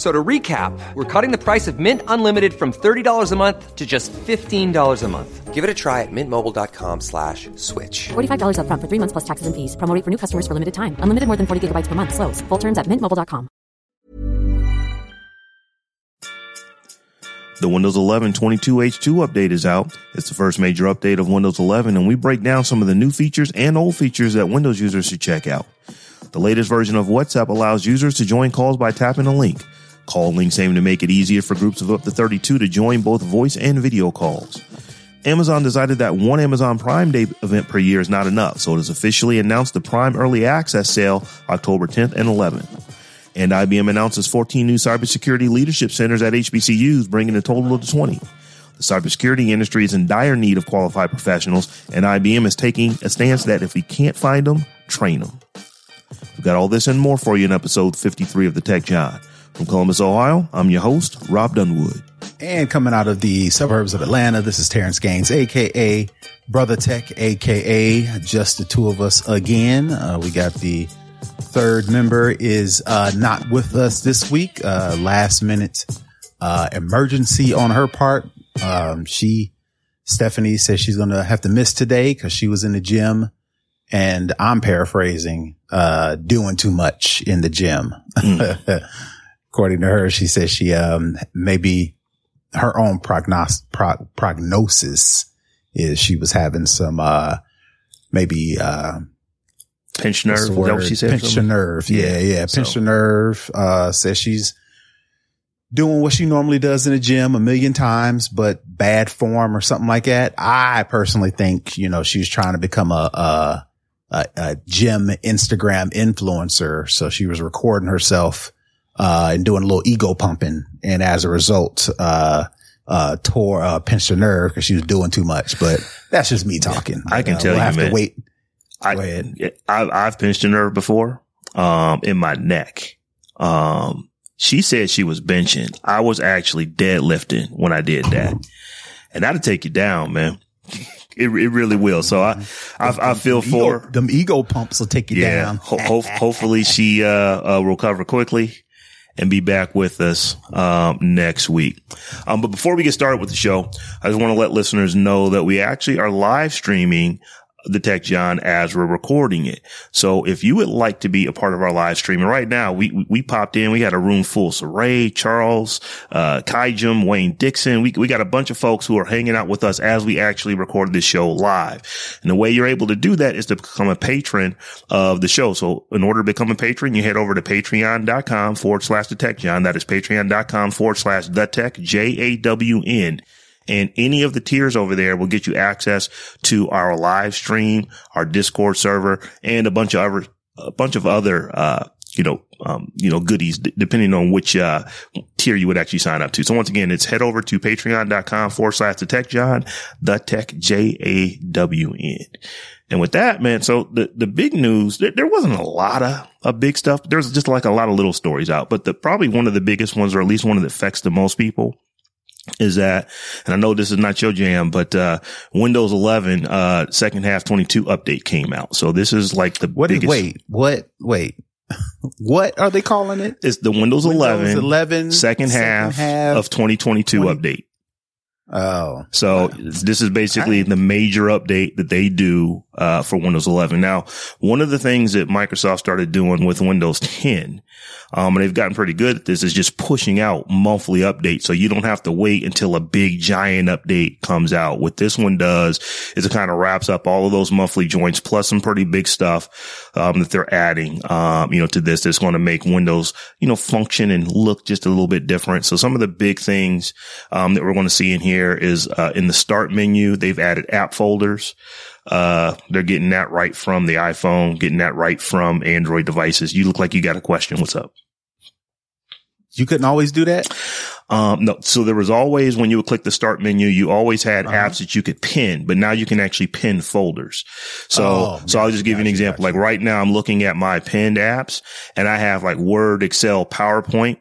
F- So to recap, we're cutting the price of Mint Unlimited from $30 a month to just $15 a month. Give it a try at mintmobile.com slash switch. $45 upfront for three months plus taxes and fees. Promo for new customers for limited time. Unlimited more than 40 gigabytes per month. Slows. Full terms at mintmobile.com. The Windows 11 22H2 update is out. It's the first major update of Windows 11, and we break down some of the new features and old features that Windows users should check out. The latest version of WhatsApp allows users to join calls by tapping a link. Call links aim to make it easier for groups of up to 32 to join both voice and video calls. Amazon decided that one Amazon Prime Day event per year is not enough, so it has officially announced the Prime Early Access sale October 10th and 11th. And IBM announces 14 new cybersecurity leadership centers at HBCUs, bringing the total to 20. The cybersecurity industry is in dire need of qualified professionals, and IBM is taking a stance that if we can't find them, train them. We've got all this and more for you in episode 53 of the Tech Jawn. From Columbus, Ohio, I'm your host, Rob Dunwood. And coming out of the suburbs of Atlanta, this is Terrence Gaines, aka Brother Tech, aka just the two of us again. Uh, we got the third member is uh, not with us this week. Uh, last minute uh, emergency on her part. Um, she, Stephanie, says she's going to have to miss today because she was in the gym. And I'm paraphrasing, uh, doing too much in the gym. According to her, she says she, um, maybe her own prognos- pro- prognosis is she was having some, uh, maybe, uh, Pinch nerve, is what she said? Nerve. Yeah, yeah. Pinch So- a nerve. Uh, says she's doing what she normally does in the gym a million times, but bad form or something like that. I personally think, you know, she's trying to become a, a, a, a gym Instagram influencer. So she was recording herself, uh, and doing a little ego pumping. And as a result, uh, uh, tore, uh, pinched her nerve because she was doing too much, but that's just me talking. I can Uh, tell we'll you, have man. to wait. I, Go ahead. I, I've pinched a nerve before, um, in my neck. Um, she said she was benching. I was actually deadlifting when I did that. And that'll take you down, man. It, it really will. So I, I, I feel for them ego pumps will take you Yeah. down. Ho- ho- hopefully she, uh, uh, will recover quickly and be back with us, um, next week. Um, but before we get started with the show, I just want to let listeners know that we actually are live streaming the Tech Jawn as we're recording it. So if you would like to be a part of our live stream, and right now we, we, popped in, we had a room full. So Ray, Charles, uh, Kaijum, Wayne Dixon, we, we got a bunch of folks who are hanging out with us as we actually record this show live. And the way you're able to do that is to become a patron of the show. So in order to become a patron, you head over to patreon.com forward slash the Tech Jawn. That is patreon.com forward slash the tech, J-A-W-N. And any of the tiers over there will get you access to our live stream, our Discord server, and a bunch of other, a bunch of other, uh, you know, um, you know, goodies d- depending on which, uh, tier you would actually sign up to. So once again, it's head over to patreon.com forward slash the tech Jawn, the tech J-A-W-N. And with that, man, so the, the big news, there, there wasn't a lot of, of big stuff. There's just like a lot of little stories out, but the, probably one of the biggest ones, or at least one that affects the most people is that, and I know this is not your jam, but, uh, Windows 11, uh, second half 22 update came out. So this is like the What is, biggest. wait, what, wait, what are they calling it? It's the Windows, 11, Windows 11 second half, of 2022 20 update. Oh, So this is basically Alright. the major update that they do, uh, for Windows 11. Now, one of the things that Microsoft started doing with Windows 10, um, and they've gotten pretty good at this is just pushing out monthly updates. So you don't have to wait until a big giant update comes out. What this one does is it kind of wraps up all of those monthly joints plus some pretty big stuff, um, that they're adding, um, you know, to this that's going to make Windows, you know, function and look just a little bit different. So some of the big things, um, that we're going to see in here is, uh, in the start menu, they've added app folders. Uh, they're getting that right from the iPhone, getting that right from Android devices. You look like you got a question. What's up? You couldn't always do that. Um, no, so there was always when you would click the start menu, you always had apps that you could pin, but now you can actually pin folders. So, Oh, so I'll just give you an example. Like right now I'm looking at my pinned apps and I have like Word, Excel, PowerPoint.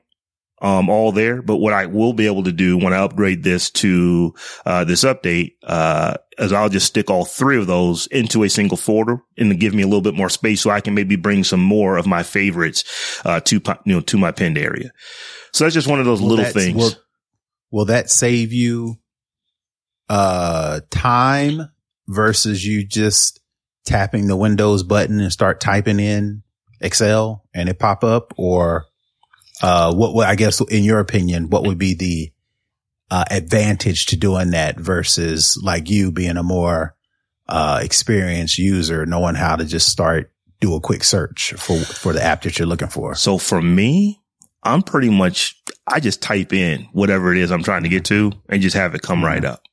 Um, all there, but what I will be able to do when I upgrade this to, uh, this update, uh, is I'll just stick all three of those into a single folder and give me a little bit more space so I can maybe bring some more of my favorites, uh, to, you know, to my pinned area. So that's just one of those Will little things. Will, will that save you uh time versus you just tapping the Windows button and start typing in Excel and it pop up or uh what what I guess in your opinion what would be the uh advantage to doing that versus like you being a more uh experienced user knowing how to just start do a quick search for for the app that you're looking for. So for me, I'm pretty much, I just type in whatever it is I'm trying to get to and just have it come right up.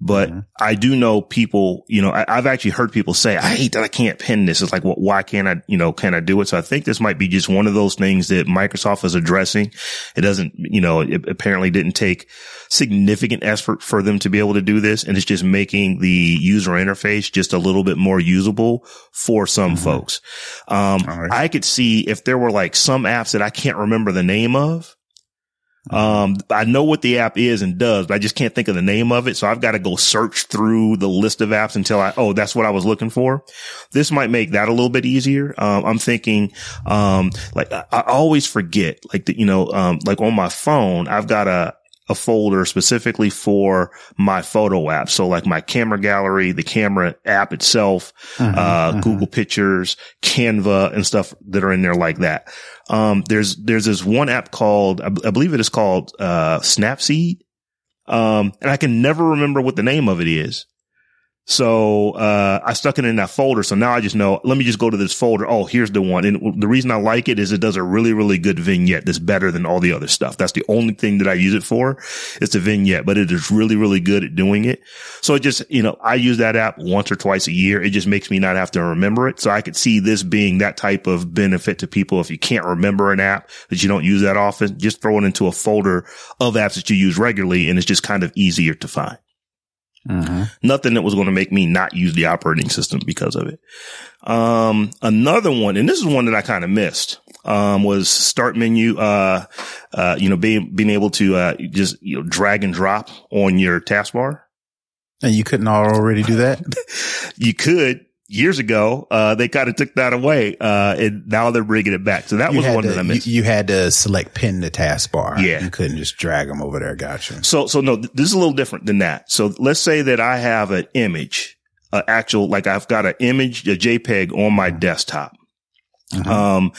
But Mhm. I do know people, you know, I, I've actually heard people say, I hate that I can't pin this. It's like, well, why can't I, you know, can I do it? So I think this might be just one of those things that Microsoft is addressing. It doesn't, you know, it apparently didn't take significant effort for them to be able to do this. And it's just making the user interface just a little bit more usable for some folks. Um, right. I could see if there were like some apps that I can't remember the name of. Um, I know what the app is and does, but I just can't think of the name of it. So I've got to go search through the list of apps until I, oh, that's what I was looking for. This might make that a little bit easier. Um, I'm thinking, um, like I, I always forget, like the, you know, um, like on my phone, I've got a, a folder specifically for my photo app. So like my camera gallery, the camera app itself, uh, Google Pictures, Canva and stuff that are in there like that. Um, there's, there's this one app called, I, b- I believe it is called, uh, Snapseed. Um, and I can never remember what the name of it is. So, uh, I stuck it in that folder. So now I just know, let me just go to this folder. Oh, here's the one. And the reason I like it is it does a really, really good vignette that's better than all the other stuff. That's the only thing that I use it for. It's the vignette, but it is really, really good at doing it. So it just, you know, I use that app once or twice a year. It just makes me not have to remember it. So I could see this being that type of benefit to people. If you can't remember an app that you don't use that often, just throw it into a folder of apps that you use regularly. And it's just kind of easier to find nothing that was going to make me not use the operating system because of it. Um, another one, and this is one that I kind of missed, um, was start menu, uh, uh, you know, being, being able to, uh, just, you know, drag and drop on your taskbar. And you couldn't already do that? You could years ago, uh, they kind of took that away, uh, and now they're bringing it back. So that you was one to, that I missed. You, you had to select pin the taskbar. Yeah. You couldn't just drag them over there. Gotcha. So, so no, th- this is a little different than that. So let's say that I have an image, an actual, like I've got an image, a JPEG on my desktop. Um,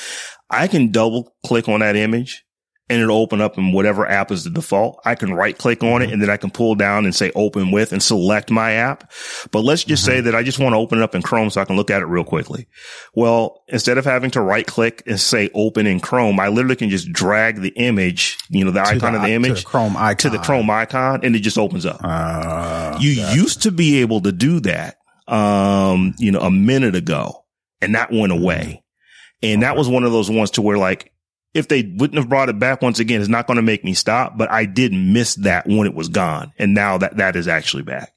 I can double click on that image and it'll open up in whatever app is the default. I can right click on it and then I can pull down and say open with and select my app. But let's just say that I just want to open it up in Chrome so I can look at it real quickly. Well, instead of having to right click and say open in Chrome, I literally can just drag the image, you know, the To icon the- of the image the Chrome icon. to the Chrome icon and it just opens up. Uh, You used to be able to do that, um, you know, a minute ago and that went away. And that was one of those ones to where like, if they wouldn't have brought it back once again, it's not going to make me stop, but I did miss that when it was gone. And now that that is actually back.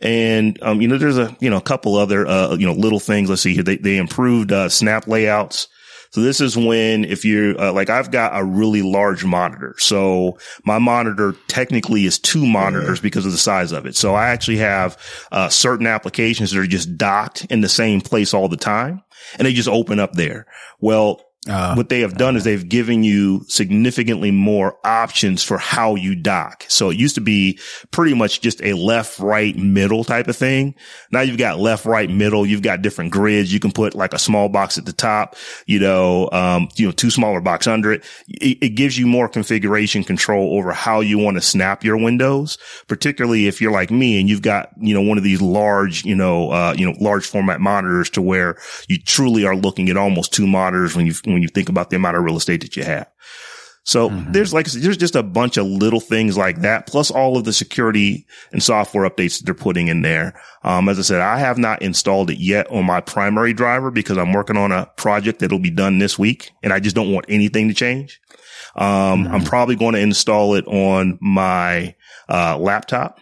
And, um, you know, there's a, you know, a couple other, uh, you know, little things. Let's see here. They, they improved, uh, snap layouts. So this is when if you're uh, like I've got a really large monitor. So my monitor technically is two monitors because of the size of it. So I actually have uh, certain applications that are just docked in the same place all the time and they just open up there. Well, uh, what they have done is they've given you significantly more options for how you dock. So it used to be pretty much just a left, right, middle type of thing. Now you've got left, right, middle. You've got different grids. You can put like a small box at the top, you know, um, you know, two smaller box under it. it. It gives you more configuration control over how you want to snap your windows, particularly if you're like me and you've got, you know, one of these large, you know, uh, you know, large format monitors to where you truly are looking at almost two monitors when you, when you think about the amount of real estate that you have. So mm-hmm. there's like, there's just a bunch of little things like that, plus all of the security and software updates that they're putting in there. Um, as I said, I have not installed it yet on my primary driver because I'm working on a project that'll be done this week and I just don't want anything to change. Um, mm-hmm. I'm probably going to install it on my, uh, laptop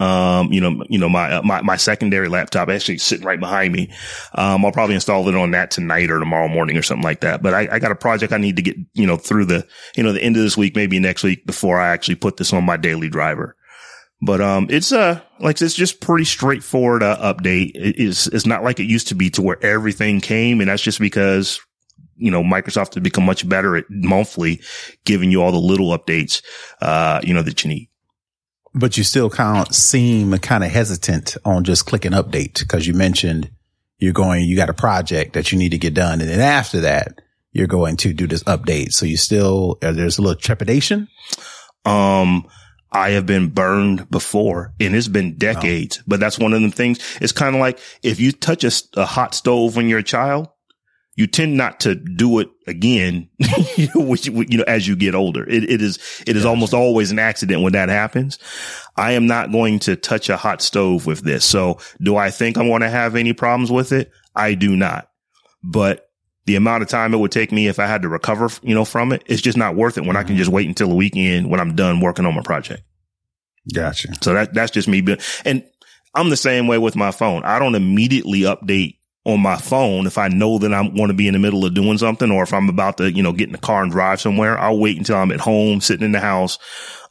um, you know, you know, my, uh, my, my secondary laptop actually sitting right behind me. Um, I'll probably install it on that tonight or tomorrow morning or something like that. But I, I got a project I need to get, you know, through the, you know, the end of this week, maybe next week before I actually put this on my daily driver. But, um, it's, uh, like, it's just pretty straightforward, uh, update. It's, it's not like it used to be to where everything came. And that's just because you know, Microsoft has become much better at monthly giving you all the little updates, uh, you know, that you need. But you still kind of seem kind of hesitant on just clicking update because you mentioned you're going, you got a project that you need to get done. And then after that, you're going to do this update. So you still, uh, there's a little trepidation. Um, I have been burned before and it's been decades, oh. but that's one of the things. It's kind of like if you touch a, a hot stove when you're a child, you tend not to do it again, you, know, which, you know, as you get older. It, it is, it is almost always an accident when that happens. I am not going to touch a hot stove with this. So do I think I'm going to have any problems with it? I do not. But the amount of time it would take me if I had to recover, you know, from it, it's just not worth it when mm-hmm. I can mm-hmm. just wait until the weekend when I'm done working on my project. Gotcha. So that, that's just me. And I'm the same way with my phone. I don't immediately update on my phone if I know that I'm going to be in the middle of doing something or if I'm about to, you know, get in the car and drive somewhere. I'll wait until I'm at home, sitting in the house,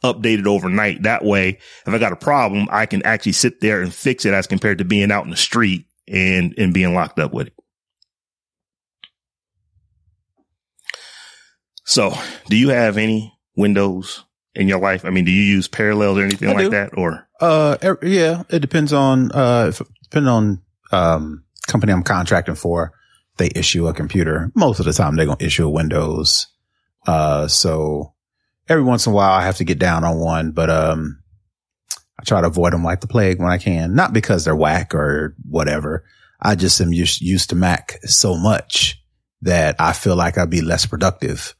update it overnight. That way, if I got a problem, I can actually sit there and fix it as compared to being out in the street and, and being locked up with it. So do you have any windows in your life? I mean, do you use parallels or anything I like do. that or? Uh, er, yeah, it depends on, uh, if, depending on, um, company I'm contracting for, they issue a computer. Most of the time they're going to issue a Windows. Uh, so every once in a while I have to get down on one, but, um, I try to avoid them like the plague when I can, not because they're whack or whatever. I just am used, used to Mac so much that I feel like I'd be less productive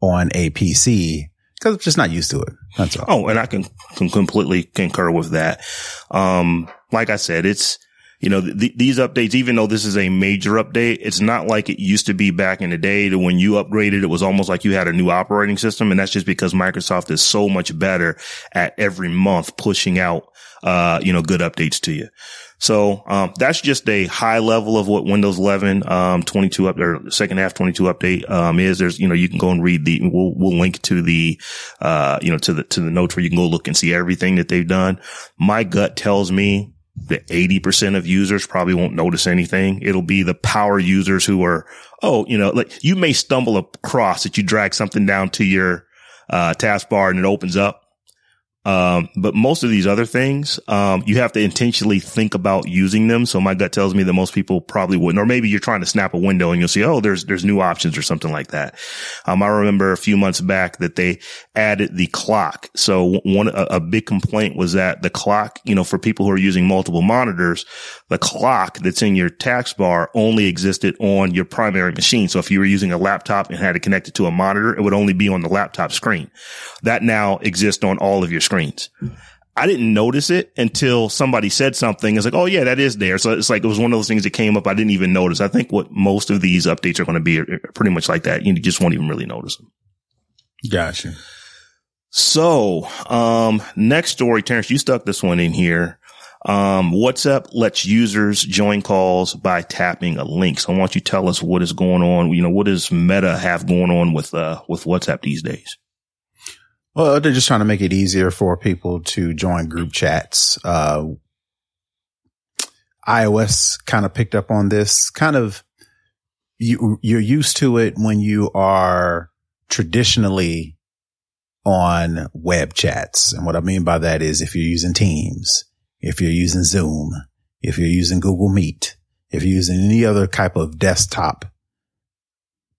on a PC because I'm just not used to it. That's all. Oh, and I can, can completely concur with that. Um, like I said, it's, you know, th- these updates, even though this is a major update, it's not like it used to be back in the day to when you upgraded, it was almost like you had a new operating system. And that's just because Microsoft is so much better at every month pushing out, uh, you know, good updates to you. So, um, that's just a high level of what Windows 11, um, 22 up or second half 22 update, um, is. There's, you know, you can go and read the, we'll, we'll link to the, uh, you know, to the, to the notes where you can go look and see everything that they've done. My gut tells me the 80% of users probably won't notice anything. It'll be the power users who are, oh, you know, like you may stumble across that you drag something down to your, uh, taskbar and it opens up. Um, but most of these other things, um, you have to intentionally think about using them. So my gut tells me that most people probably wouldn't, or maybe you're trying to snap a window and you'll see, oh, there's, there's new options or something like that. Um, I remember a few months back that they added the clock. So one, a, a big complaint was that the clock, you know, for people who are using multiple monitors, the clock that's in your taskbar only existed on your primary machine. So if you were using a laptop and had it connected to a monitor, it would only be on the laptop screen. That now exists on all of your screens screens. I didn't notice it until somebody said something. It's like, oh yeah, that is there. So it's like, it was one of those things that came up. I didn't even notice. I think what most of these updates are going to be are pretty much like that. You just won't even really notice them. Gotcha. So, um, next story, Terrence, you stuck this one in here. Um, WhatsApp lets users join calls by tapping a link. So why don't you tell us what is going on. You know, what does Meta have going on with, uh, with WhatsApp these days? Well, they're just trying to make it easier for people to join group chats. Uh, iOS kind of picked up on this kind of you, you're used to it when you are traditionally on web chats. And what I mean by that is if you're using Teams, if you're using Zoom, if you're using Google Meet, if you're using any other type of desktop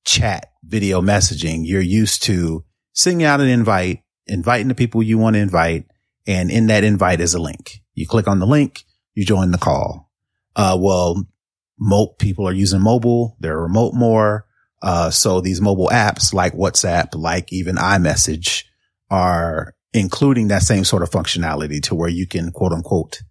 chat video messaging, you're used to sending out an invite, inviting the people you want to invite. And in that invite is a link. You click on the link, you join the call. Uh, well, mo- people are using mobile. They're remote more. Uh, so these mobile apps like WhatsApp, like even iMessage are including that same sort of functionality to where you can quote unquote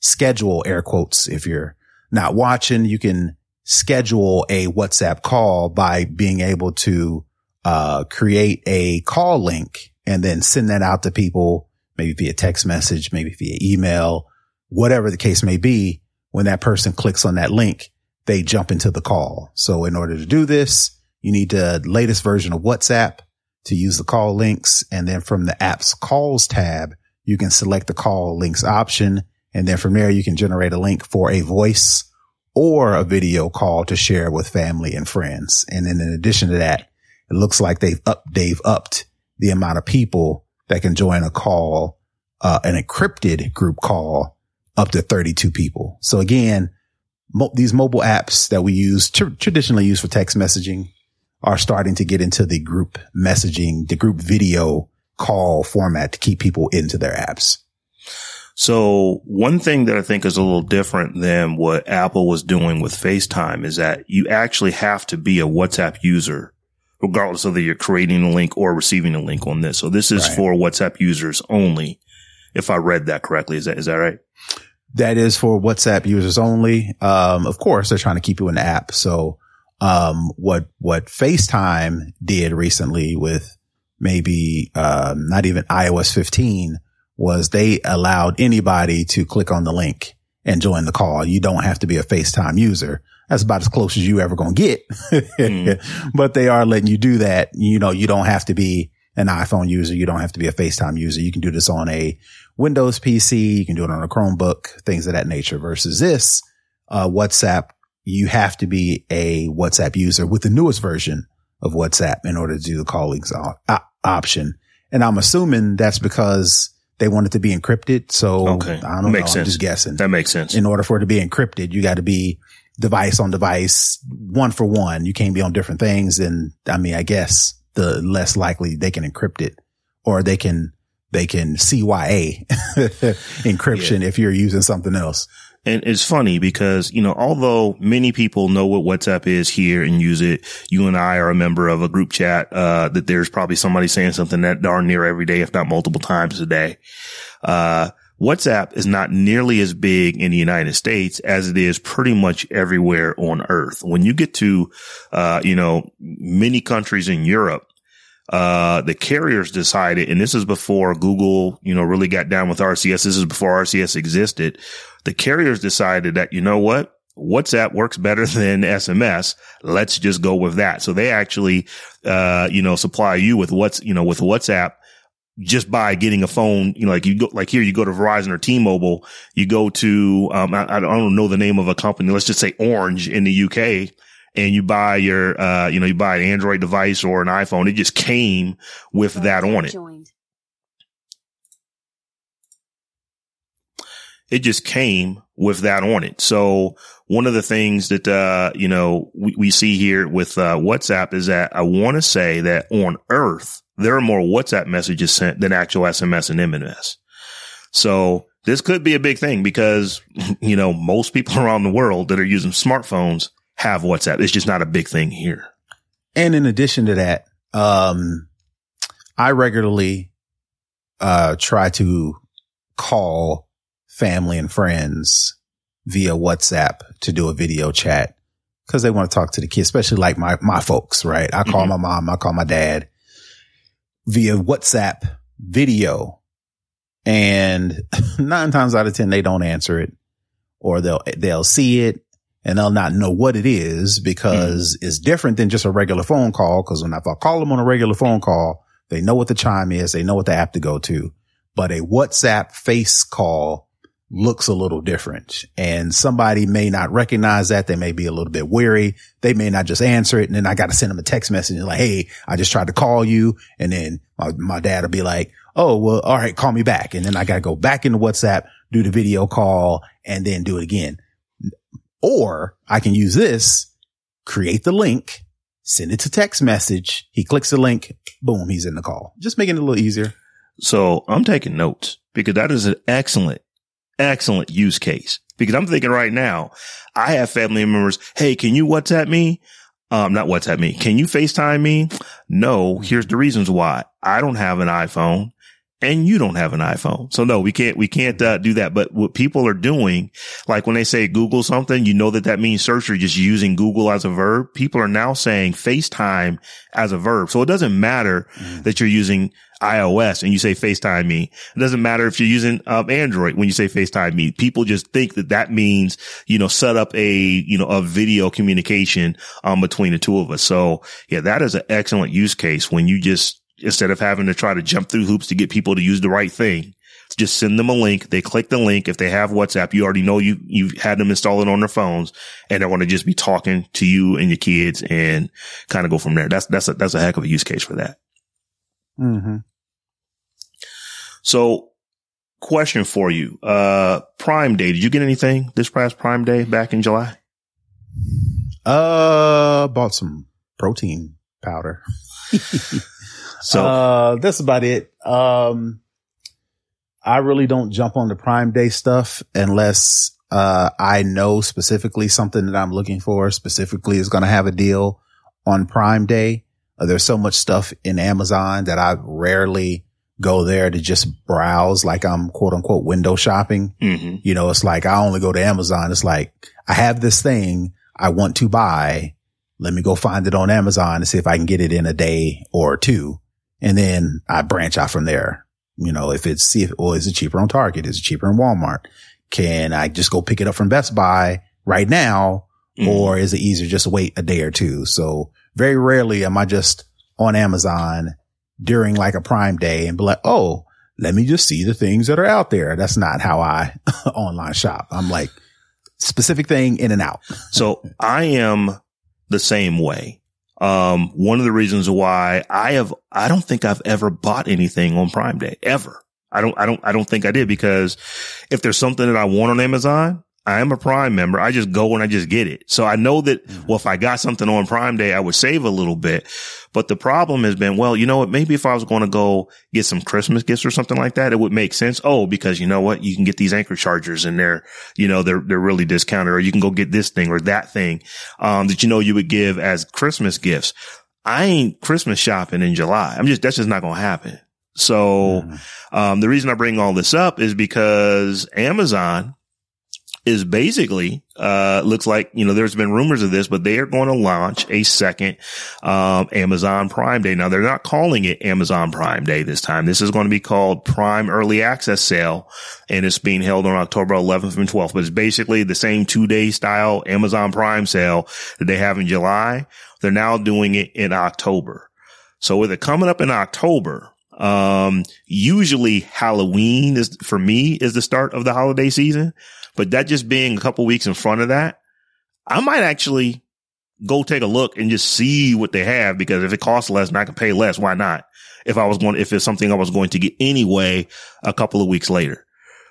schedule air quotes. If you're not watching, you can schedule a WhatsApp call by being able to, uh, create a call link and then send that out to people, maybe via text message, maybe via email, whatever the case may be. When that person clicks on that link, they jump into the call. So in order to do this, you need the latest version of WhatsApp to use the call links. And then from the app's calls tab, you can select the call links option. And then from there, you can generate a link for a voice or a video call to share with family and friends. And then in addition to that, it looks like they've up, they've upped the amount of people that can join a call, uh, an encrypted group call up to 32 people. So again, mo- these mobile apps that we use tr- traditionally use for text messaging are starting to get into the group messaging, the group video call format to keep people into their apps. So one thing that I think is a little different than what Apple was doing with FaceTime is that you actually have to be a WhatsApp user, regardless of whether you're creating a link or receiving a link on this. So this is Right. for WhatsApp users only. If I read that correctly, is that, is that right? That is for WhatsApp users only. Um, of course, they're trying to keep you in the app. So, um, what, what FaceTime did recently with maybe, um, not even iOS 15 was they allowed anybody to click on the link and join the call. You don't have to be a FaceTime user. That's about as close as you ever going to get. but they are letting you do that. You know, you don't have to be an iPhone user. You don't have to be a FaceTime user. You can do this on a Windows PC. You can do it on a Chromebook, things of that nature versus this, uh, WhatsApp. You have to be a WhatsApp user with the newest version of WhatsApp in order to do the call links op- op- option. And I'm assuming that's because they want it to be encrypted. So Okay. I don't Makes know. I'm sense. just guessing That makes sense. in order for it to be encrypted, you got to be device on device, one for one. You can't be on different things. And I mean, I guess the less likely they can encrypt it or they can, they can CYA encryption if you're using something else. And it's funny because, you know, although many people know what WhatsApp is here and use it, you and I are a member of a group chat, uh, that there's probably somebody saying something that darn near every day, if not multiple times a day. Uh, WhatsApp is not nearly as big in the United States as it is pretty much everywhere on earth. When you get to, uh, you know, many countries in Europe, uh, the carriers decided, and this is before Google, you know, really got down with RCS. This is before RCS existed. The carriers decided that, you know what? WhatsApp works better than SMS. Let's just go with that. So they actually, uh, you know, supply you with what's, you know, with WhatsApp just by getting a phone, you know, like you go, like here, you go to Verizon or T-Mobile, you go to, um, I, I don't know the name of a company. Let's just say Orange in the UK and you buy your, uh, you know, you buy an Android device or an iPhone. It just came with that on it. It just came with that on it. So one of the things that, uh, you know, we, we see here with, uh, WhatsApp is that I want to say that on earth, there are more WhatsApp messages sent than actual SMS and MMS. So this could be a big thing because, you know, most people around the world that are using smartphones have WhatsApp. It's just not a big thing here. And in addition to that, um, I regularly, uh, try to call family and friends via WhatsApp to do a video chat because they want to talk to the kids, especially like my, my folks, right? I call Mhm. my mom, I call my dad via WhatsApp video and nine times out of 10, they don't answer it or they'll, they'll see it and they'll not know what it is because it's different than just a regular phone call. Cause when I call them on a regular phone call, they know what the chime is. They know what the app to go to, but a WhatsApp face call looks a little different and somebody may not recognize that. They may be a little bit weary. They may not just answer it. And then I got to send them a text message like, Hey, I just tried to call you. And then my, my dad will be like, Oh, well, all right, call me back. And then I got to go back into WhatsApp, do the video call and then do it again. Or I can use this, create the link, send it to text message. He clicks the link. Boom. He's in the call. Just making it a little easier. So I'm taking notes because that is an excellent, excellent use case. Because I'm thinking right now, I have family members. Hey, can you WhatsApp me? Um, not WhatsApp me. Can you FaceTime me? No. Here's the reasons why. I don't have an iPhone and you don't have an iPhone. So no, we can't, we can't uh, do that. But what people are doing, like when they say Google something, you know that that means search or just using Google as a verb. People are now saying FaceTime as a verb. So it doesn't matter mm. that you're using iOS and you say FaceTime me. It doesn't matter if you're using um, Android when you say FaceTime me. People just think that that means, you know, set up a, you know, a video communication um, between the two of us. So yeah, that is an excellent use case when you just instead of having to try to jump through hoops to get people to use the right thing. Just send them a link. They click the link. If they have WhatsApp, you already know you, you've had them install it on their phones and they're going to just be talking to you and your kids and kind of go from there. That's, that's a, that's a heck of a use case for that. Mm-hmm. So question for you, uh, Prime Day. Did you get anything this past Prime Day back in July? Uh, bought some protein powder. So uh, that's about it. Um, I really don't jump on the Prime Day stuff unless uh, I know specifically something that I'm looking for specifically is going to have a deal on Prime Day. Uh, there's so much stuff in Amazon that I rarely go there to just browse like I'm quote unquote window shopping. Mm-hmm. You know, it's like I only go to Amazon. It's like I have this thing I want to buy. Let me go find it on Amazon and see if I can get it in a day or two. And then I branch out from there. You know, if it's, see if, well, is it cheaper on Target? Is it cheaper in Walmart? Can I just go pick it up from Best Buy right now? Mm. Or is it easier just to wait a day or two? So very rarely am I just on Amazon during like a prime day and be like, Oh, let me just see the things that are out there. That's not how I online shop. I'm like specific thing in and out. so I am the same way. Um, one of the reasons why I have, I don't think I've ever bought anything on Prime Day ever. I don't, I don't, I don't think I did because if there's something that I want on Amazon, I am a Prime member. I just go and I just get it. So I know that, mm-hmm. well, if I got something on Prime Day, I would save a little bit. But the problem has been, well, you know what? Maybe if I was going to go get some Christmas gifts or something like that, it would make sense. Oh, because you know what? You can get these Anker chargers and they're, you know, they're, they're really discounted or you can go get this thing or that thing, um, that you know you would give as Christmas gifts. I ain't Christmas shopping in July. I'm just, that's just not going to happen. So, mm-hmm. um, the reason I bring all this up is because Amazon, is basically, uh, looks like, you know, there's been rumors of this, but they are going to launch a second, um, Amazon Prime Day. Now they're not calling it Amazon Prime Day this time. This is going to be called Prime Early Access Sale and it's being held on October 11th and 12th, but it's basically the same two day style Amazon Prime sale that they have in July. They're now doing it in October. So with it coming up in October, um, usually Halloween is for me is the start of the holiday season. But that just being a couple weeks in front of that, I might actually go take a look and just see what they have because if it costs less and I can pay less, why not? If I was going, if it's something I was going to get anyway, a couple of weeks later.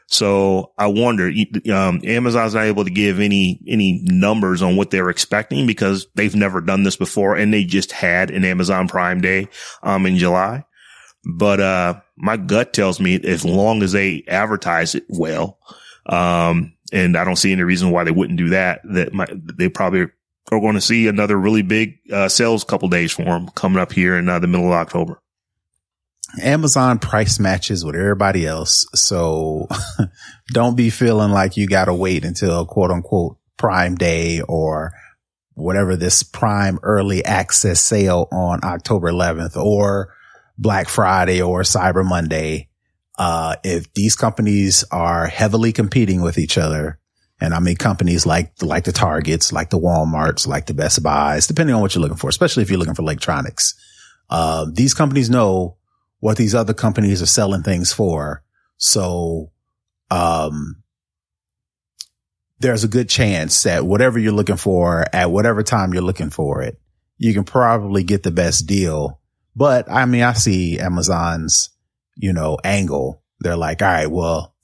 So I wonder, um, Amazon's not able to give any, any numbers on what they're expecting because they've never done this before and they just had an Amazon Prime Day, um, in July. But, uh, my gut tells me as long as they advertise it well, um, and I don't see any reason why they wouldn't do that. That might, they probably are going to see another really big uh, sales couple days for them coming up here in uh, the middle of October. Amazon price matches with everybody else. So don't be feeling like you got to wait until quote unquote prime day or whatever this prime early access sale on October 11th or Black Friday or Cyber Monday uh, if these companies are heavily competing with each other, and I mean companies like like the Targets, like the WalMarts, like the Best Buys, depending on what you're looking for, especially if you're looking for electronics. Uh, these companies know what these other companies are selling things for. So, um, there's a good chance that whatever you're looking for at whatever time you're looking for it, you can probably get the best deal. But I mean, I see Amazon's, you know, angle. They're like, all right, well,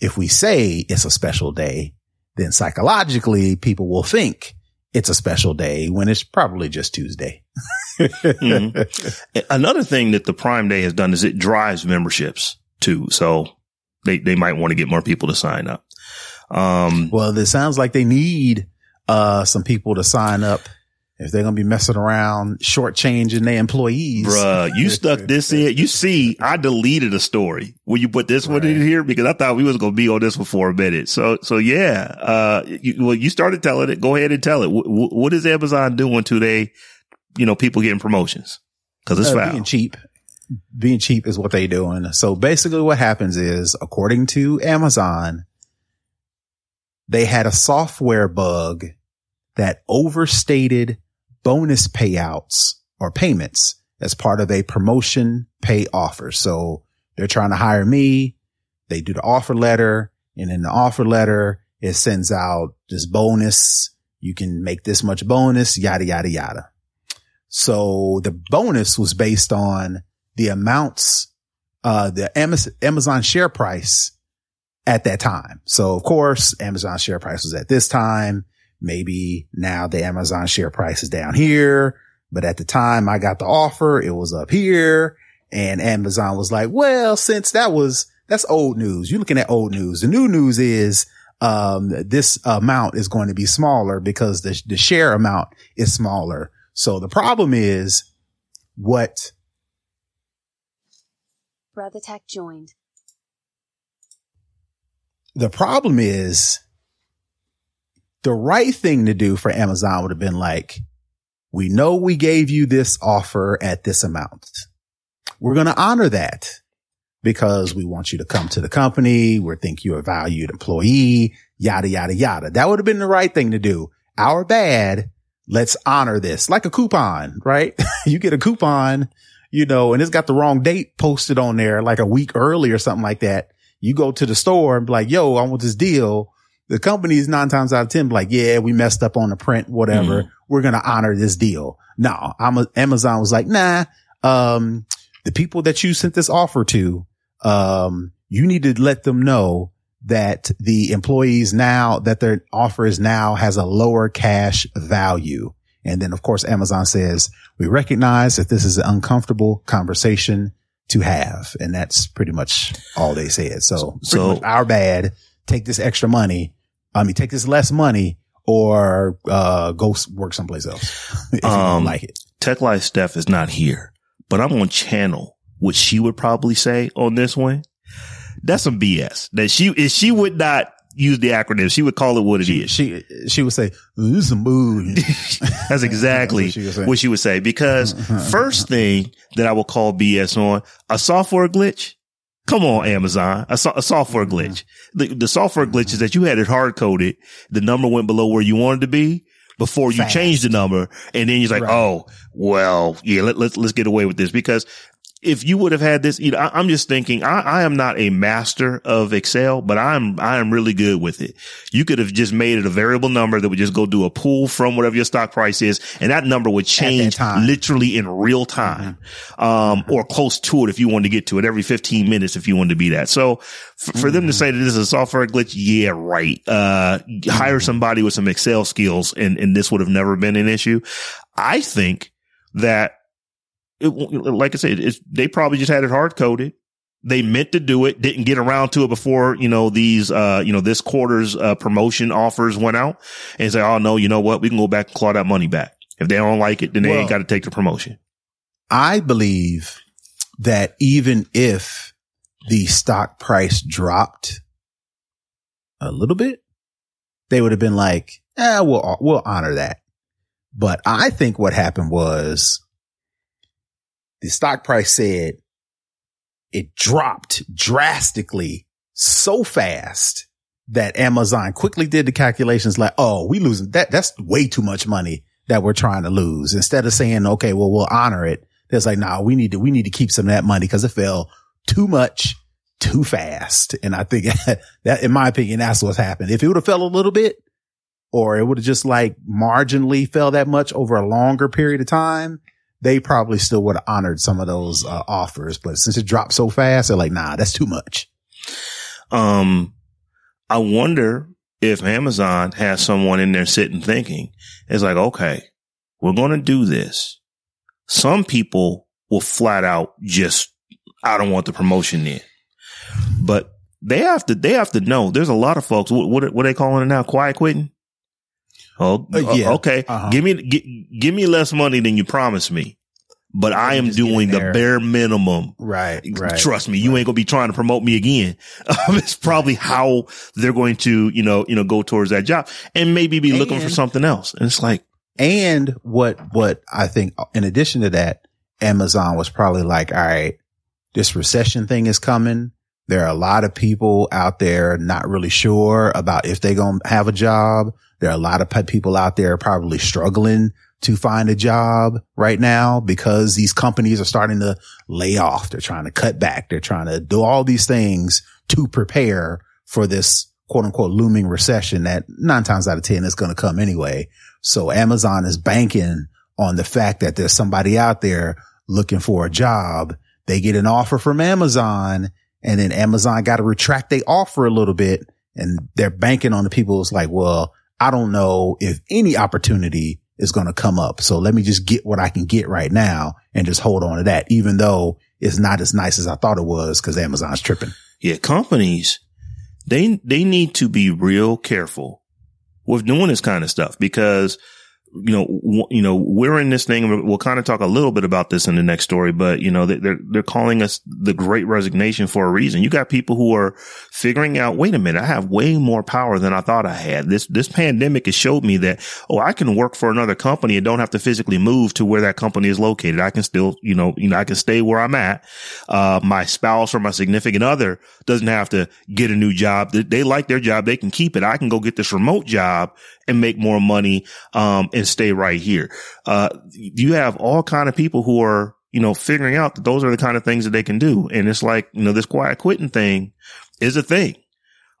if we say it's a special day, then psychologically people will think it's a special day when it's probably just Tuesday. mm-hmm. Another thing that the Prime Day has done is it drives memberships too. So they, they might want to get more people to sign up. Um, well, it sounds like they need, uh, some people to sign up if they're gonna be messing around shortchanging their employees. Bruh, you stuck this in. You see, I deleted a story. Will you put this right. one in here? Because I thought we was gonna be on this one for a minute. So, so yeah, uh, you, well, you started telling it. Go ahead and tell it. W- what is Amazon doing today? You know, people getting promotions because it's uh, being cheap. Being cheap is what they're doing. So basically what happens is, according to Amazon, they had a software bug that overstated bonus payouts or payments as part of a promotion pay offer. So they're trying to hire me. They do the offer letter and in the offer letter, it sends out this bonus. You can make this much bonus, yada, yada, yada. So the bonus was based on the amounts, uh, the Amazon share price at that time. So of course, Amazon share price was at this time. Maybe now the Amazon share price is down here, but at the time I got the offer, it was up here and Amazon was like, well, since that was, that's old news. You're looking at old news. The new news is, um, this amount is going to be smaller because the, the share amount is smaller. So the problem is what Brother Tech joined. The problem is the right thing to do for Amazon would have been like, we know we gave you this offer at this amount. We're going to honor that because we want you to come to the company. We think you're a valued employee, yada, yada, yada. That would have been the right thing to do. Our bad. Let's honor this like a coupon, right? you get a coupon, you know, and it's got the wrong date posted on there like a week early or something like that. You go to the store and be like, yo, I want this deal the company is nine times out of 10 like, yeah, we messed up on the print, whatever. Mm. We're going to honor this deal. No, I'm Amazon was like, nah, um, the people that you sent this offer to, um, you need to let them know that the employees now that their offer is now has a lower cash value. And then of course, Amazon says we recognize that this is an uncomfortable conversation to have. And that's pretty much all they said. So, so our bad. Take this extra money I mean, take this less money or, uh, go work someplace else if um, you don't um, like it. Tech Life Steph is not here, but I'm on channel, which she would probably say on this one. That's some BS that she, if she would not use the acronym, she would call it what it she, is. she, She, would say, this is a mood. That's exactly what, she what she would say. Because first thing that I will call BS on a software glitch Come on, Amazon. A, a software mm-hmm. glitch. The, the software glitch is that you had it hard coded. The number went below where you wanted to be before you changed the number. And then you're like, right. oh, well, yeah, let, let's, let's get away with this because if you would have had this, you know, I, am just thinking, I, I, am not a master of Excel, but I'm, I am really good with it. You could have just made it a variable number that would just go do a pull from whatever your stock price is. And that number would change literally in real time, mm-hmm. um, or close to it if you wanted to get to it every 15 minutes if you wanted to be that. So f- for mm-hmm. them to mm-hmm. say that this is a software glitch, yeah, right. Uh, mm-hmm. hire somebody with some Excel skills and, and this would have never been an issue. I think that it, like I said, they probably just had it hard coded. They meant to do it, didn't get around to it before, you know, these, uh, you know, this quarter's, uh, promotion offers went out and say, Oh no, you know what? We can go back and claw that money back. If they don't like it, then they well, ain't got to take the promotion. I believe that even if the stock price dropped a little bit, they would have been like, eh, we'll, we'll honor that. But I think what happened was the stock price said it dropped drastically so fast that Amazon quickly did the calculations like, oh, we losing that. That's way too much money that we're trying to lose. Instead of saying, okay, well, we'll honor it. There's like, nah, we need to, we need to keep some of that money because it fell too much too fast. And I think that, in my opinion, that's what's happened. If it would have fell a little bit or it would have just like marginally fell that much over a longer period of time, they probably still would have honored some of those uh, offers. But since it dropped so fast, they're like, nah, that's too much. Um, I wonder if Amazon has someone in there sitting thinking, it's like, okay, we're going to do this. Some people will flat out just, I don't want the promotion in, but they have to, they have to know there's a lot of folks, what, what, what are they calling it now? Quiet quitting? Oh, Uh, yeah. okay. Uh-huh. Give me, gi- give me less money than you promised me, but I am just get in doing the bare minimum. Right. Right. Trust me, you ain't gonna be trying to promote me again. It's probably how they're going to, you know, you know, go towards that job and maybe be looking for something else. And it's like, And what, what I think in addition to that, Amazon was probably like, all right, this recession thing is coming. There are a lot of people out there not really sure about if they're going to have a job. There are a lot of pe- people out there probably struggling to find a job right now because these companies are starting to lay off. They're trying to cut back. They're trying to do all these things to prepare for this quote unquote looming recession that nine times out of 10 is going to come anyway. So Amazon is banking on the fact that there's somebody out there looking for a job. They get an offer from Amazon and then Amazon got to retract their offer a little bit and they're banking on the people like, well, I don't know if any opportunity is going to come up. So let me just get what I can get right now and just hold on to that, even though it's not as nice as I thought it was because Amazon's tripping. yeah, companies, they, they need to be real careful with doing this kind of stuff because, you know, w- you know, we're in this thing. We'll kind of talk a little bit about this in the next story, but you know, they- they're, they're calling us the great resignation for a reason. You got people who are figuring out, wait a minute, I have way more power than I thought I had. This, this pandemic has showed me that, oh, I can work for another company and don't have to physically move to where that company is located. I can still, you know, you know, I can stay where I'm at. Uh, my spouse or my significant other doesn't have to get a new job. They, they like their job. They can keep it. I can go get this remote job and make more money, um, and stay right here. Uh, you have all kind of people who are, you know, figuring out that those are the kind of things that they can do. And it's like, you know, this quiet quitting thing is a thing.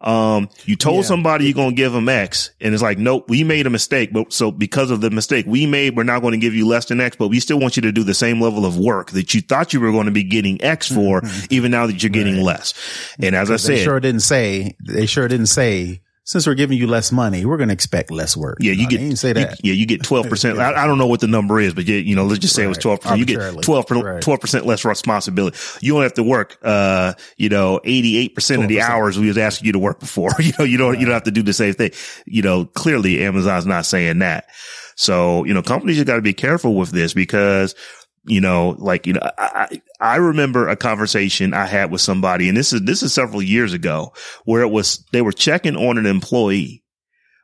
Um, you told Yeah. somebody you're going to give them X and it's like, nope, we made a mistake. But so because of the mistake we made, we're not going to give you less than X, but we still want you to do the same level of work that you thought you were going to be getting X for, even now that you're getting less. And as I They said, sure didn't say, they sure didn't say, since we're giving you less money, we're going to expect less work. Yeah, you No, get they didn't say you- that. yeah, you get twelve percent. I, I don't know what the number is, but yeah, you know, let's just say it was twelve percent. You get Arbitrarily. 12 Right. percent less responsibility. You don't have to work, uh, you know, eighty eight percent of the hours we was asking you to work before. You know, you don't you don't have to do the same thing. You know, clearly Amazon's not saying that. So you know, companies have got to be careful with this because. You know, like, you know, I, I remember a conversation I had with somebody and this is, this is several years ago where it was, they were checking on an employee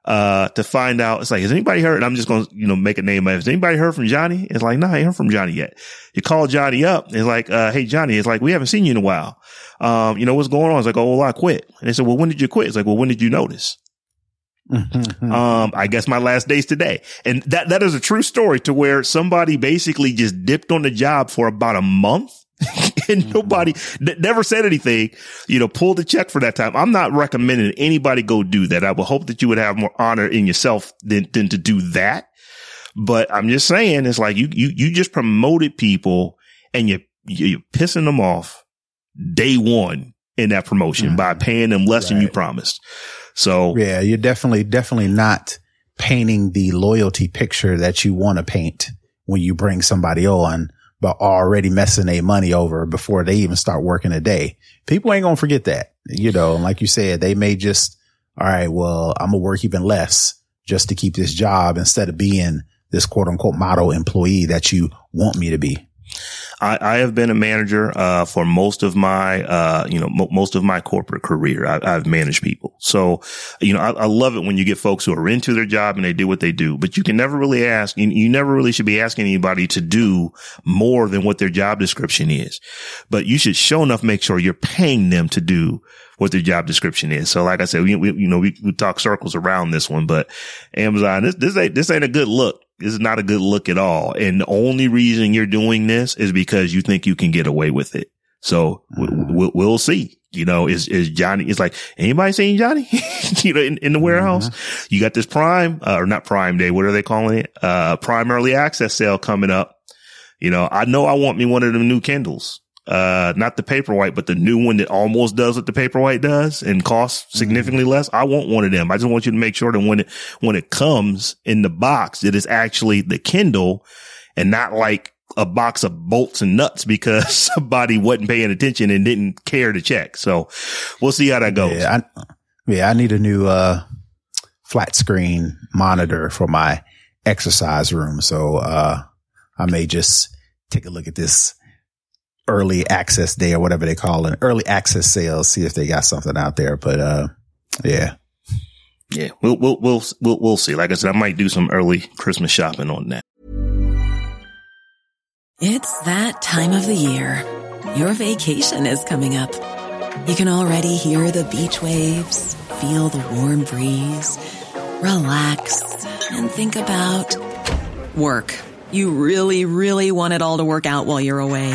uh, to find out. It's like, has anybody heard? And I'm just going to, you know, make a name. Has anybody heard from Johnny? It's like, no, I ain't heard from Johnny yet. You call Johnny up. It's like, uh, hey, Johnny, it's like, we haven't seen you in a while. Um, you know, what's going on? It's like, oh, well, I quit. And they said, well, when did you quit? It's like, well, when did you notice? Mm-hmm. Um, I guess my last day's today. And that, that is a true story to where somebody basically just dipped on the job for about a month. and nobody n- never said anything, you know, pulled the check for that time. I'm not recommending anybody go do that. I would hope that you would have more honor in yourself than, than to do that. But I'm just saying, it's like you, you, you just promoted people and you, you- you're pissing them off day one in that promotion by paying them less than you promised. So Yeah, you're definitely, definitely not painting the loyalty picture that you want to paint when you bring somebody on, but already messing their money over before they even start working a day. People ain't going to forget that, you know, and like you said, they may just, all right, well, I'm going to work even less just to keep this job instead of being this quote unquote model employee that you want me to be. I, I have been a manager uh, for most of my, uh, you know, mo- most of my corporate career. I, I've managed people, so you know, I, I love it when you get folks who are into their job and they do what they do. But you can never really ask, you, you never really should be asking anybody to do more than what their job description is. But you should show enough make sure you're paying them to do what their job description is. So, like I said, we, we you know, we, we talk circles around this one, but Amazon, this this ain't this ain't a good look. This is not a good look at all. And the only reason you're doing this is because you think you can get away with it. So we, we'll, we'll see. You know, is, is Johnny, it's like, anybody seen Johnny? you know, in, in the warehouse, mm-hmm. you got this prime, uh, or not prime day. What are they calling it? Uh, prime early access sale coming up. You know, I know I want me one of them new Kindles. Uh, not the Paperwhite, but the new one that almost does what the Paperwhite does and costs significantly mm-hmm. less. I want one of them. I just want you to make sure that when it, when it comes in the box, it is actually the Kindle and not like a box of bolts and nuts because somebody wasn't paying attention and didn't care to check. So we'll see how that goes. Yeah. I, yeah, I need a new, uh, flat screen monitor for my exercise room. So, uh, I may just take a look at this early access day or whatever they call it, early access sales, see if they got something out there. But, uh, yeah. Yeah, we'll, we'll, we'll, we'll, we'll see. Like I said, I might do some early Christmas shopping on that. It's that time of the year. Your vacation is coming up. You can already hear the beach waves, feel the warm breeze, relax and think about work. You really, really want it all to work out while you're away.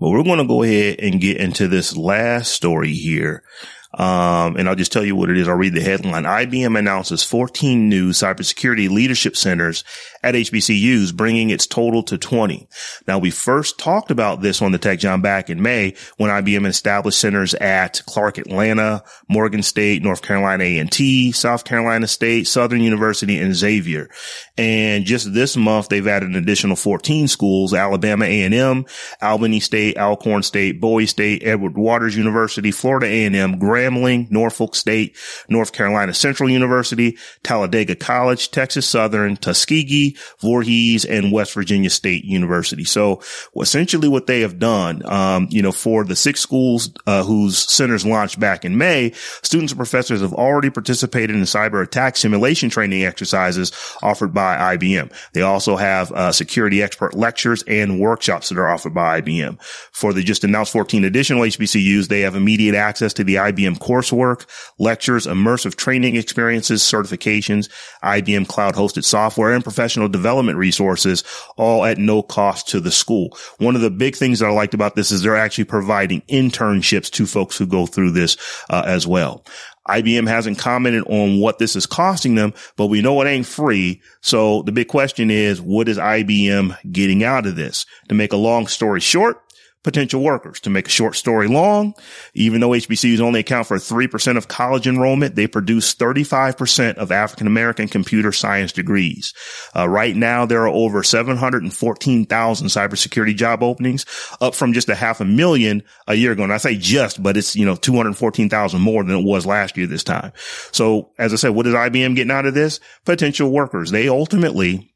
Well, we're going to go ahead and get into this last story here. Um, and I'll just tell you what it is. I'll read the headline. IBM announces 14 new cybersecurity leadership centers at HBCUs, bringing its total to 20. Now, we first talked about this on the Tech Jawn back in May when IBM established centers at Clark Atlanta, Morgan State, North Carolina A&T, South Carolina State, Southern University, and Xavier. And just this month, they've added an additional 14 schools, Alabama A&M, Albany State, Alcorn State, Bowie State, Edward Waters University, Florida A&M, Grambling, Norfolk State, North Carolina Central University, Talladega College, Texas Southern, Tuskegee, Voorhees, and West Virginia State University. So essentially what they have done, um, you know, for the six schools, uh, whose centers launched back in May, students and professors have already participated in cyber attack simulation training exercises offered by IBM. They also have uh, security expert lectures and workshops that are offered by IBM. For the just announced 14 additional HBCUs, they have immediate access to the IBM coursework, lectures, immersive training experiences, certifications, IBM cloud hosted software and professional development resources, all at no cost to the school. One of the big things that I liked about this is they're actually providing internships to folks who go through this uh, as well. IBM hasn't commented on what this is costing them, but we know it ain't free. So the big question is, what is IBM getting out of this? To make a long story short, potential workers. To make a short story long, even though HBCUs only account for 3% of college enrollment, they produce 35% of African American computer science degrees. Uh, right now, there are over 714,000 cybersecurity job openings, up from just a half a million a year ago. And I say just, but it's, you know, 214,000 more than it was last year this time. So as I said, what is IBM getting out of this? Potential workers. They ultimately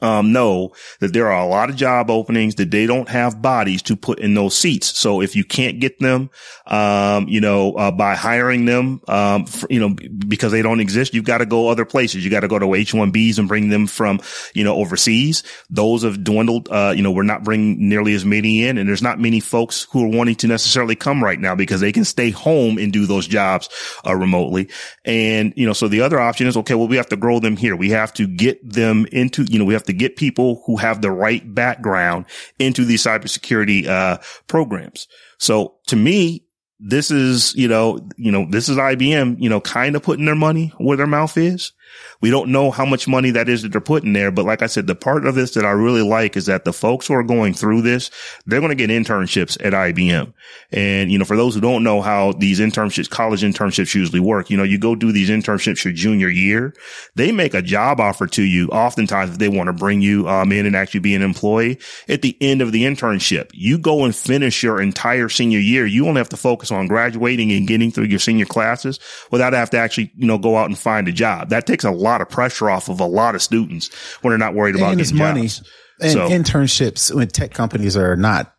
um, know that there are a lot of job openings that they don't have bodies to put in those seats. So if you can't get them, um, you know, uh, by hiring them, um, for, you know, because they don't exist, you've got to go other places. You got to go to H1Bs and bring them from, you know, overseas. Those have dwindled. Uh, you know, we're not bringing nearly as many in and there's not many folks who are wanting to necessarily come right now because they can stay home and do those jobs, uh, remotely. And, you know, so the other option is, okay, well, we have to grow them here. We have to get them into, you know, we have to get people who have the right background into these cybersecurity, uh, programs. So to me, this is, you know, you know, this is IBM, you know, kind of putting their money where their mouth is. We don't know how much money that is that they're putting there. But like I said, the part of this that I really like is that the folks who are going through this, they're going to get internships at IBM. And, you know, for those who don't know how these internships, college internships usually work, you know, you go do these internships your junior year. They make a job offer to you oftentimes if they want to bring you um, in and actually be an employee at the end of the internship. You go and finish your entire senior year. You only have to focus on graduating and getting through your senior classes without having to actually, you know, go out and find a job. That takes a lot of pressure off of a lot of students when they're not worried about and getting money. jobs. And So- internships when tech companies are not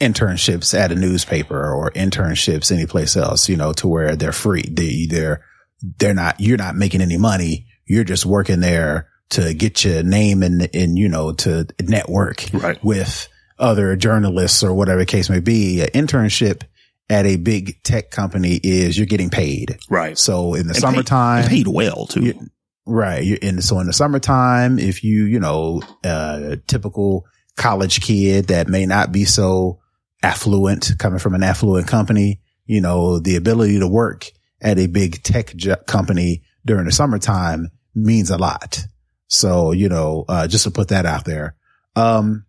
internships at a newspaper or internships anyplace else, you know, to where they're free. They, they're, they're not, you're not making any money. You're just working there to get your name and, and, you know, to network Right. with other journalists or whatever the case may be. An internship at a big tech company is you're getting paid. Right. So in the And summertime, and paid well too. you- right. You and so in the summertime, if you, you know, uh, typical college kid that may not be so affluent coming from an affluent company, you know, the ability to work at a big tech company during the summertime means a lot. So, you know, uh, just to put that out there. Um,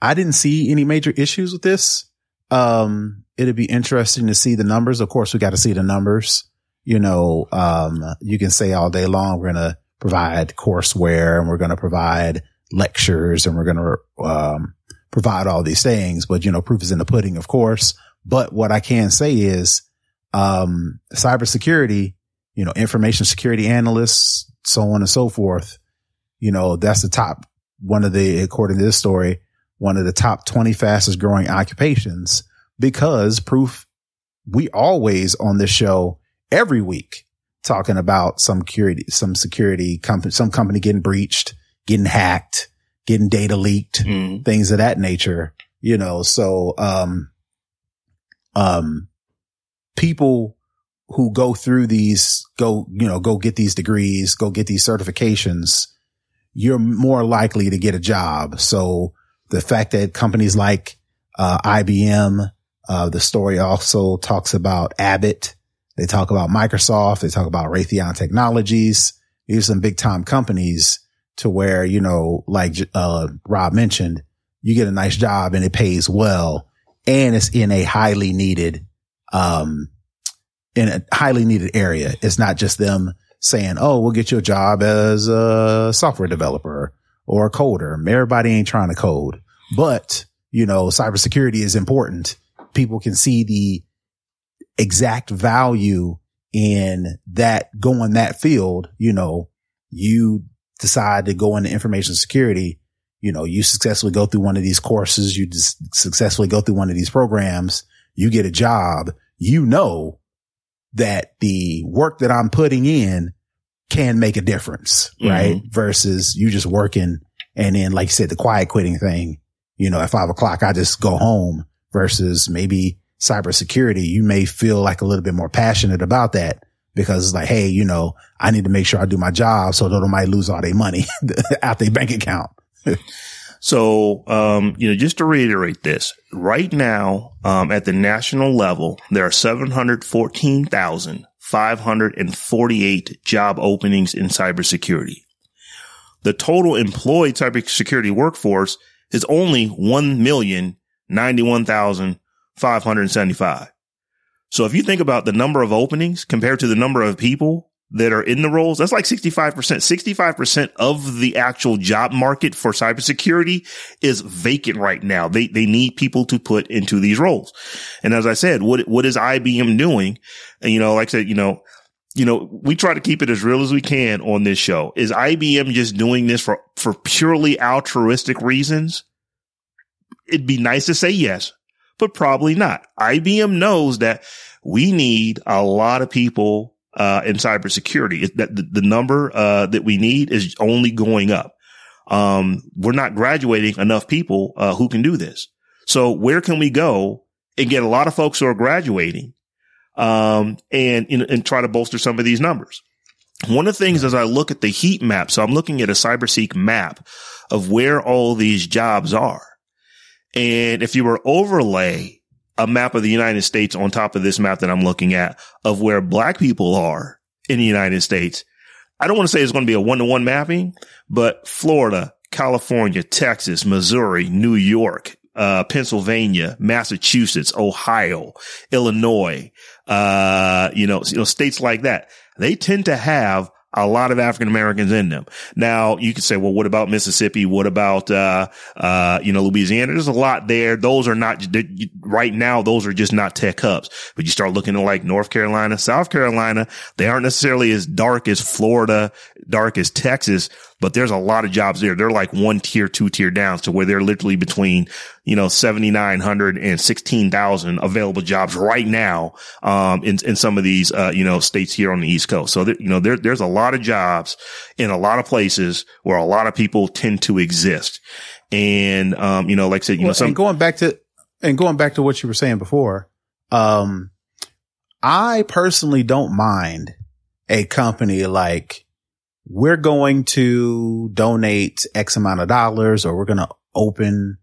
I didn't see any major issues with this. Um, it'd be interesting to see the numbers. Of course, we got to see the numbers. You know, um, you can say all day long, we're going to provide courseware and we're going to provide lectures and we're going to, um, provide all these things, but you know, proof is in the pudding, of course. But what I can say is, um, cybersecurity, you know, information security analysts, so on and so forth. You know, that's the top one of the, according to this story, one of the top 20 fastest growing occupations because proof we always on this show every week talking about some security, some security company, some company getting breached, getting hacked, getting data leaked, Mhm. things of that nature, you know, so, um, um, people who go through these, go, you know, go get these degrees, go get these certifications, you're more likely to get a job. So the fact that companies like, uh, IBM, uh, the story also talks about Abbott. They talk about Microsoft. They talk about Raytheon Technologies. These are some big time companies to where, you know, like, uh, Rob mentioned, you get a nice job and it pays well and it's in a highly needed, um, in a highly needed area. It's not just them saying, Oh, we'll get you a job as a software developer or a coder. Everybody ain't trying to code, but you know, cybersecurity is important. People can see the exact value in that going that field. You know, you decide to go into information security. You know, you successfully go through one of these courses. You just successfully go through one of these programs. You get a job. You know that the work that I'm putting in can make a difference, mm-hmm. right? Versus you just working and then, like you said, the quiet quitting thing, you know, at five o'clock, I just go home versus maybe cybersecurity. You may feel like a little bit more passionate about that because it's like, Hey, you know, I need to make sure I do my job so that I might lose all their money out their bank account. So, um, you know, just to reiterate this, right now, um, at the national level, there are 714,548 job openings in cybersecurity. The total employed cybersecurity workforce is only 1,091,575. So if you think about the number of openings compared to the number of people that are in the roles, that's like 65%. 65% of the actual job market for cybersecurity is vacant right now. They, they need people to put into these roles. And as I said, what, what is IBM doing? And, you know, like I said, you know, you know, we try to keep it as real as we can on this show. Is IBM just doing this for, for purely altruistic reasons? It'd be nice to say yes, but probably not. IBM knows that we need a lot of people uh, in cybersecurity. It, that the, the number uh, that we need is only going up. Um, we're not graduating enough people uh, who can do this. So where can we go and get a lot of folks who are graduating um, and and try to bolster some of these numbers? One of the things as I look at the heat map, so I'm looking at a CyberSeek map of where all these jobs are. And if you were overlay a map of the United States on top of this map that I'm looking at of where black people are in the United States, I don't want to say it's going to be a one to one mapping, but Florida, California, Texas, Missouri, New York, uh, Pennsylvania, Massachusetts, Ohio, Illinois, uh, you know, you know, states like that, they tend to have a lot of African Americans in them. Now you could say, well, what about Mississippi? What about, uh, uh, you know, Louisiana? There's a lot there. Those are not right now. Those are just not tech hubs, but you start looking at like North Carolina, South Carolina. They aren't necessarily as dark as Florida, dark as Texas, but there's a lot of jobs there. They're like one tier, two tier down to where they're literally between, you know, 7,900 and 16,000 available jobs right now, um, in, in some of these, uh, you know, states here on the East Coast. So, you know, there, there's a lot of jobs in a lot of places where a lot of people tend to exist. And, um, you know, like I said, you well, know, some going back to, and going back to what you were saying before, um, I personally don't mind a company like we're going to donate X amount of dollars or we're going to open,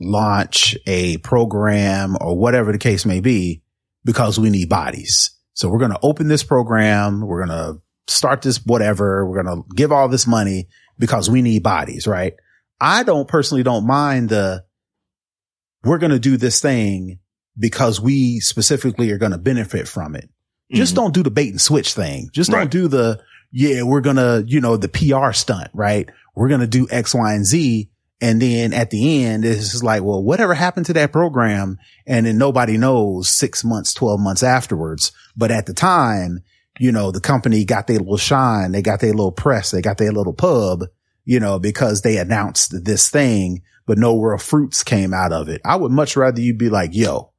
launch a program or whatever the case may be because we need bodies. So we're going to open this program. We're going to start this whatever. We're going to give all this money because we need bodies, right? I don't personally don't mind the we're going to do this thing because we specifically are going to benefit from it. Just Mhm. don't do the bait and switch thing. Just Right. don't do the, yeah, we're going to, you know, the PR stunt, right? We're going to do X, Y, and Z. And then at the end, it's just like, well, whatever happened to that program? And then nobody knows six months, 12 months afterwards. But at the time, you know, the company got their little shine. They got their little press. They got their little pub, you know, because they announced this thing, but no real fruits came out of it. I would much rather you be like, yo,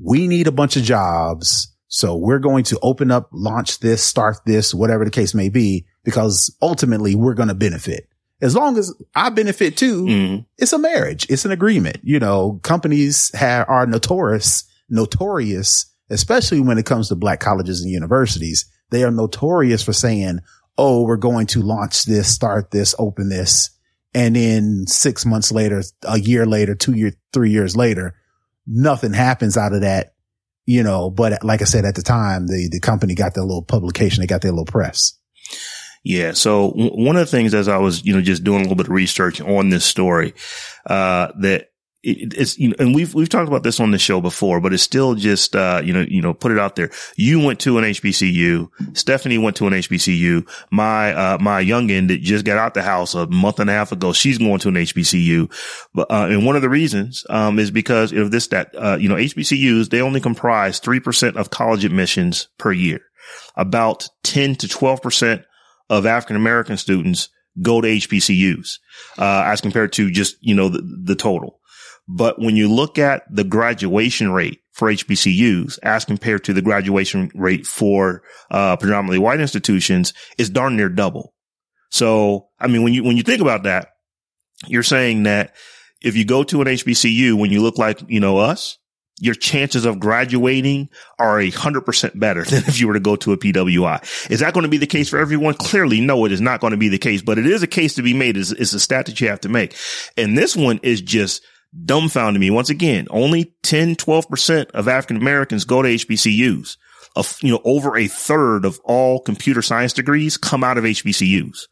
we need a bunch of jobs. So we're going to open up, launch this, start this, whatever the case may be, because ultimately we're going to benefit. As long as I benefit too, Mhm. it's a marriage. It's an agreement. You know, companies have, are notorious, notorious, especially when it comes to black colleges and universities. They are notorious for saying, Oh, we're going to launch this, start this, open this. And then six months later, a year later, two years, three years later, nothing happens out of that, you know, but like I said, at the time, the, the company got their little publication. They got their little press. Yeah. So w- one of the things as I was, you know, just doing a little bit of research on this story, uh, that it, it's, you know, and we've, we've talked about this on the show before, but it's still just, uh, you know, you know, put it out there. You went to an HBCU. Stephanie went to an HBCU. My, uh, my youngin that just got out the house a month and a half ago, she's going to an HBCU. But, uh, and one of the reasons, um, is because of this, that, uh, you know, HBCUs, they only comprise 3% of college admissions per year. About 10 to 12% of African American students go to HBCUs, uh, as compared to just, you know, the, the total. But when you look at the graduation rate for HBCUs as compared to the graduation rate for, uh, predominantly white institutions, it's darn near double. So, I mean, when you, when you think about that, you're saying that if you go to an HBCU, when you look like, you know, us, your chances of graduating are a hundred percent better than if you were to go to a PWI. Is that going to be the case for everyone? Clearly, no, it is not going to be the case, but it is a case to be made. It's, it's a stat that you have to make. And this one is just dumbfounding me. Once again, only 10, 12% of African Americans go to HBCUs. Of, you know, over a third of all computer science degrees come out of HBCUs.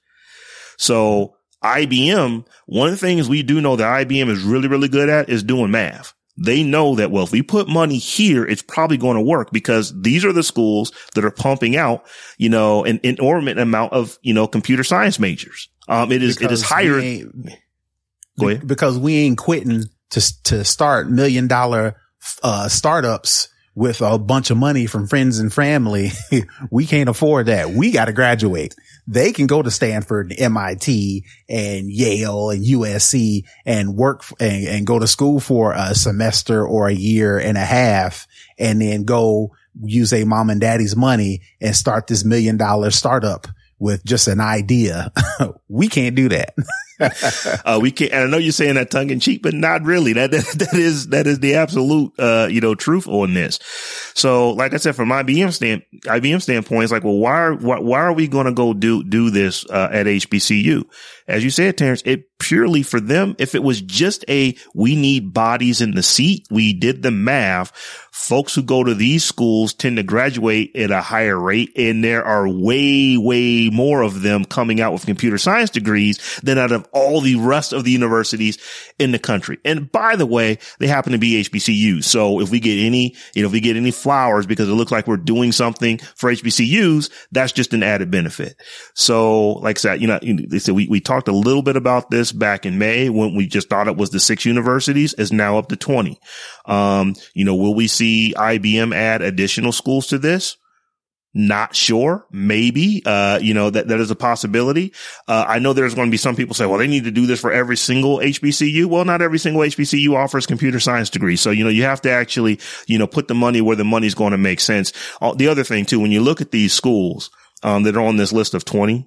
So IBM, one of the things we do know that IBM is really, really good at is doing math. They know that, well, if we put money here, it's probably going to work because these are the schools that are pumping out, you know, an inordinate amount of, you know, computer science majors. Um, it is, it is higher. ain't- Go ahead. because we ain't quitting to to start million dollar uh, startups with a bunch of money from friends and family. we can't afford that. We got to graduate. They can go to Stanford, and MIT, and Yale, and USC, and work f- and, and go to school for a semester or a year and a half, and then go use a mom and daddy's money and start this million dollar startup with just an idea. we can't do that. uh, we can't, and I know you're saying that tongue in cheek, but not really. That, that, that is, that is the absolute, uh, you know, truth on this. So, like I said, from IBM stand, IBM standpoint, it's like, well, why are, why, why are we going to go do, do this, uh, at HBCU? As you said, Terrence, it purely for them, if it was just a, we need bodies in the seat, we did the math. Folks who go to these schools tend to graduate at a higher rate. And there are way, way more of them coming out with computer science degrees than out of all the rest of the universities in the country. And by the way, they happen to be HBCUs. So if we get any, you know, if we get any flowers because it looks like we're doing something for HBCUs, that's just an added benefit. So like I said, you know, they said we, we talked a little bit about this back in May when we just thought it was the six universities is now up to 20. Um, you know, will we see IBM add additional schools to this? Not sure. Maybe, uh, you know, that, that is a possibility. Uh, I know there's going to be some people say, well, they need to do this for every single HBCU. Well, not every single HBCU offers computer science degree. So, you know, you have to actually, you know, put the money where the money's going to make sense. Uh, the other thing too, when you look at these schools, um, that are on this list of 20,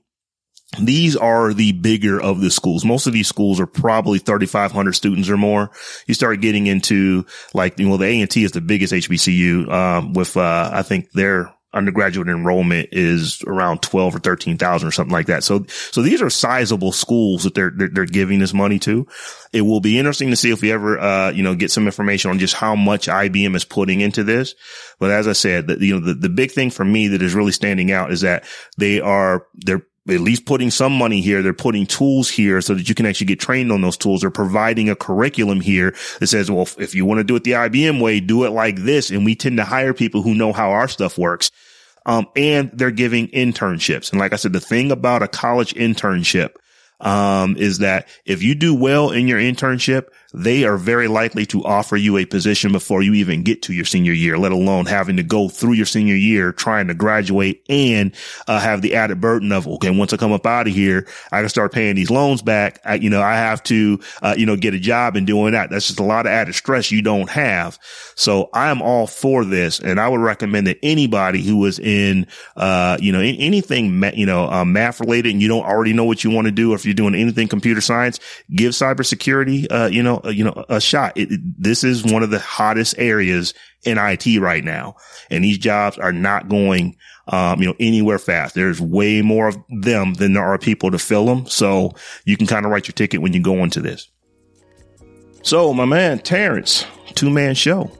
these are the bigger of the schools. Most of these schools are probably 3,500 students or more. You start getting into like, you know, the A&T is the biggest HBCU, um, with, uh, I think their undergraduate enrollment is around 12 or 13,000 or something like that. So, so these are sizable schools that they're, they're, they're, giving this money to. It will be interesting to see if we ever, uh, you know, get some information on just how much IBM is putting into this. But as I said, the, you know, the, the big thing for me that is really standing out is that they are, they're, at least putting some money here. They're putting tools here so that you can actually get trained on those tools. They're providing a curriculum here that says, well, if you want to do it the IBM way, do it like this. And we tend to hire people who know how our stuff works. Um, and they're giving internships. And like I said, the thing about a college internship, um, is that if you do well in your internship, they are very likely to offer you a position before you even get to your senior year, let alone having to go through your senior year trying to graduate and uh, have the added burden of, okay, once I come up out of here, I can start paying these loans back. I, you know, I have to, uh, you know, get a job and doing that. That's just a lot of added stress you don't have. So I am all for this. And I would recommend that anybody who is in, uh, you know, in anything, you know, uh, math related and you don't already know what you want to do, or if you're doing anything computer science, give cybersecurity, uh, you know, uh, you know, a shot. It, it, this is one of the hottest areas in IT right now. And these jobs are not going, um, you know, anywhere fast. There's way more of them than there are people to fill them. So you can kind of write your ticket when you go into this. So my man, Terrence, two man show.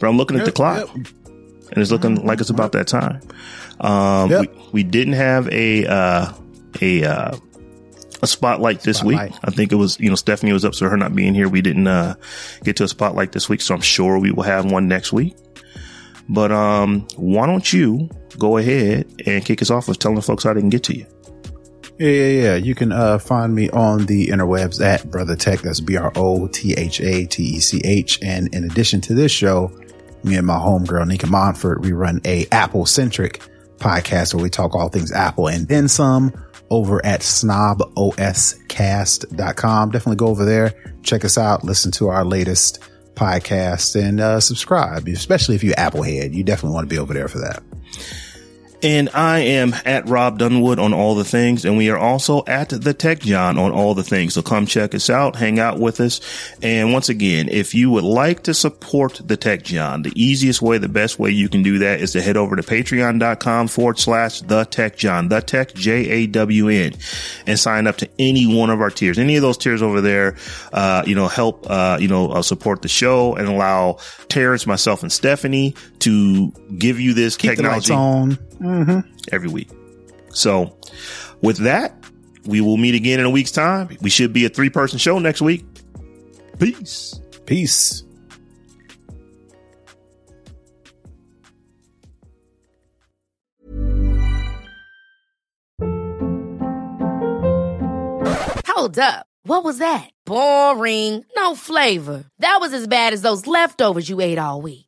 But I'm looking yep, at the clock yep. and it's looking like it's about that time. Um, yep. we, we didn't have a, uh, a, uh, a spotlight this spotlight. week. I think it was, you know, Stephanie was up, so her not being here, we didn't uh, get to a spotlight this week. So I'm sure we will have one next week. But um, why don't you go ahead and kick us off with telling folks how they can get to you? Yeah, yeah, yeah. You can uh, find me on the interwebs at Brother Tech. That's B R O T H A T E C H. And in addition to this show, me and my homegirl Nika Montfort, we run a Apple centric podcast where we talk all things Apple and then some over at snoboscast.com. Definitely go over there, check us out, listen to our latest podcast and uh, subscribe, especially if you're Applehead. You definitely want to be over there for that. And I am at Rob Dunwood on all the things. And we are also at the Tech Jawn on all the things. So come check us out, hang out with us. And once again, if you would like to support the Tech Jawn, the easiest way, the best way you can do that is to head over to patreon.com forward slash the Tech Jawn, the Tech J A W N, and sign up to any one of our tiers. Any of those tiers over there, uh, you know, help, uh, you know, uh, support the show and allow Terrence, myself, and Stephanie to give you this Keep technology on mm-hmm. every week. So with that, we will meet again in a week's time. We should be a three person show next week. Peace. Peace. Hold up. What was that? Boring. No flavor. That was as bad as those leftovers you ate all week.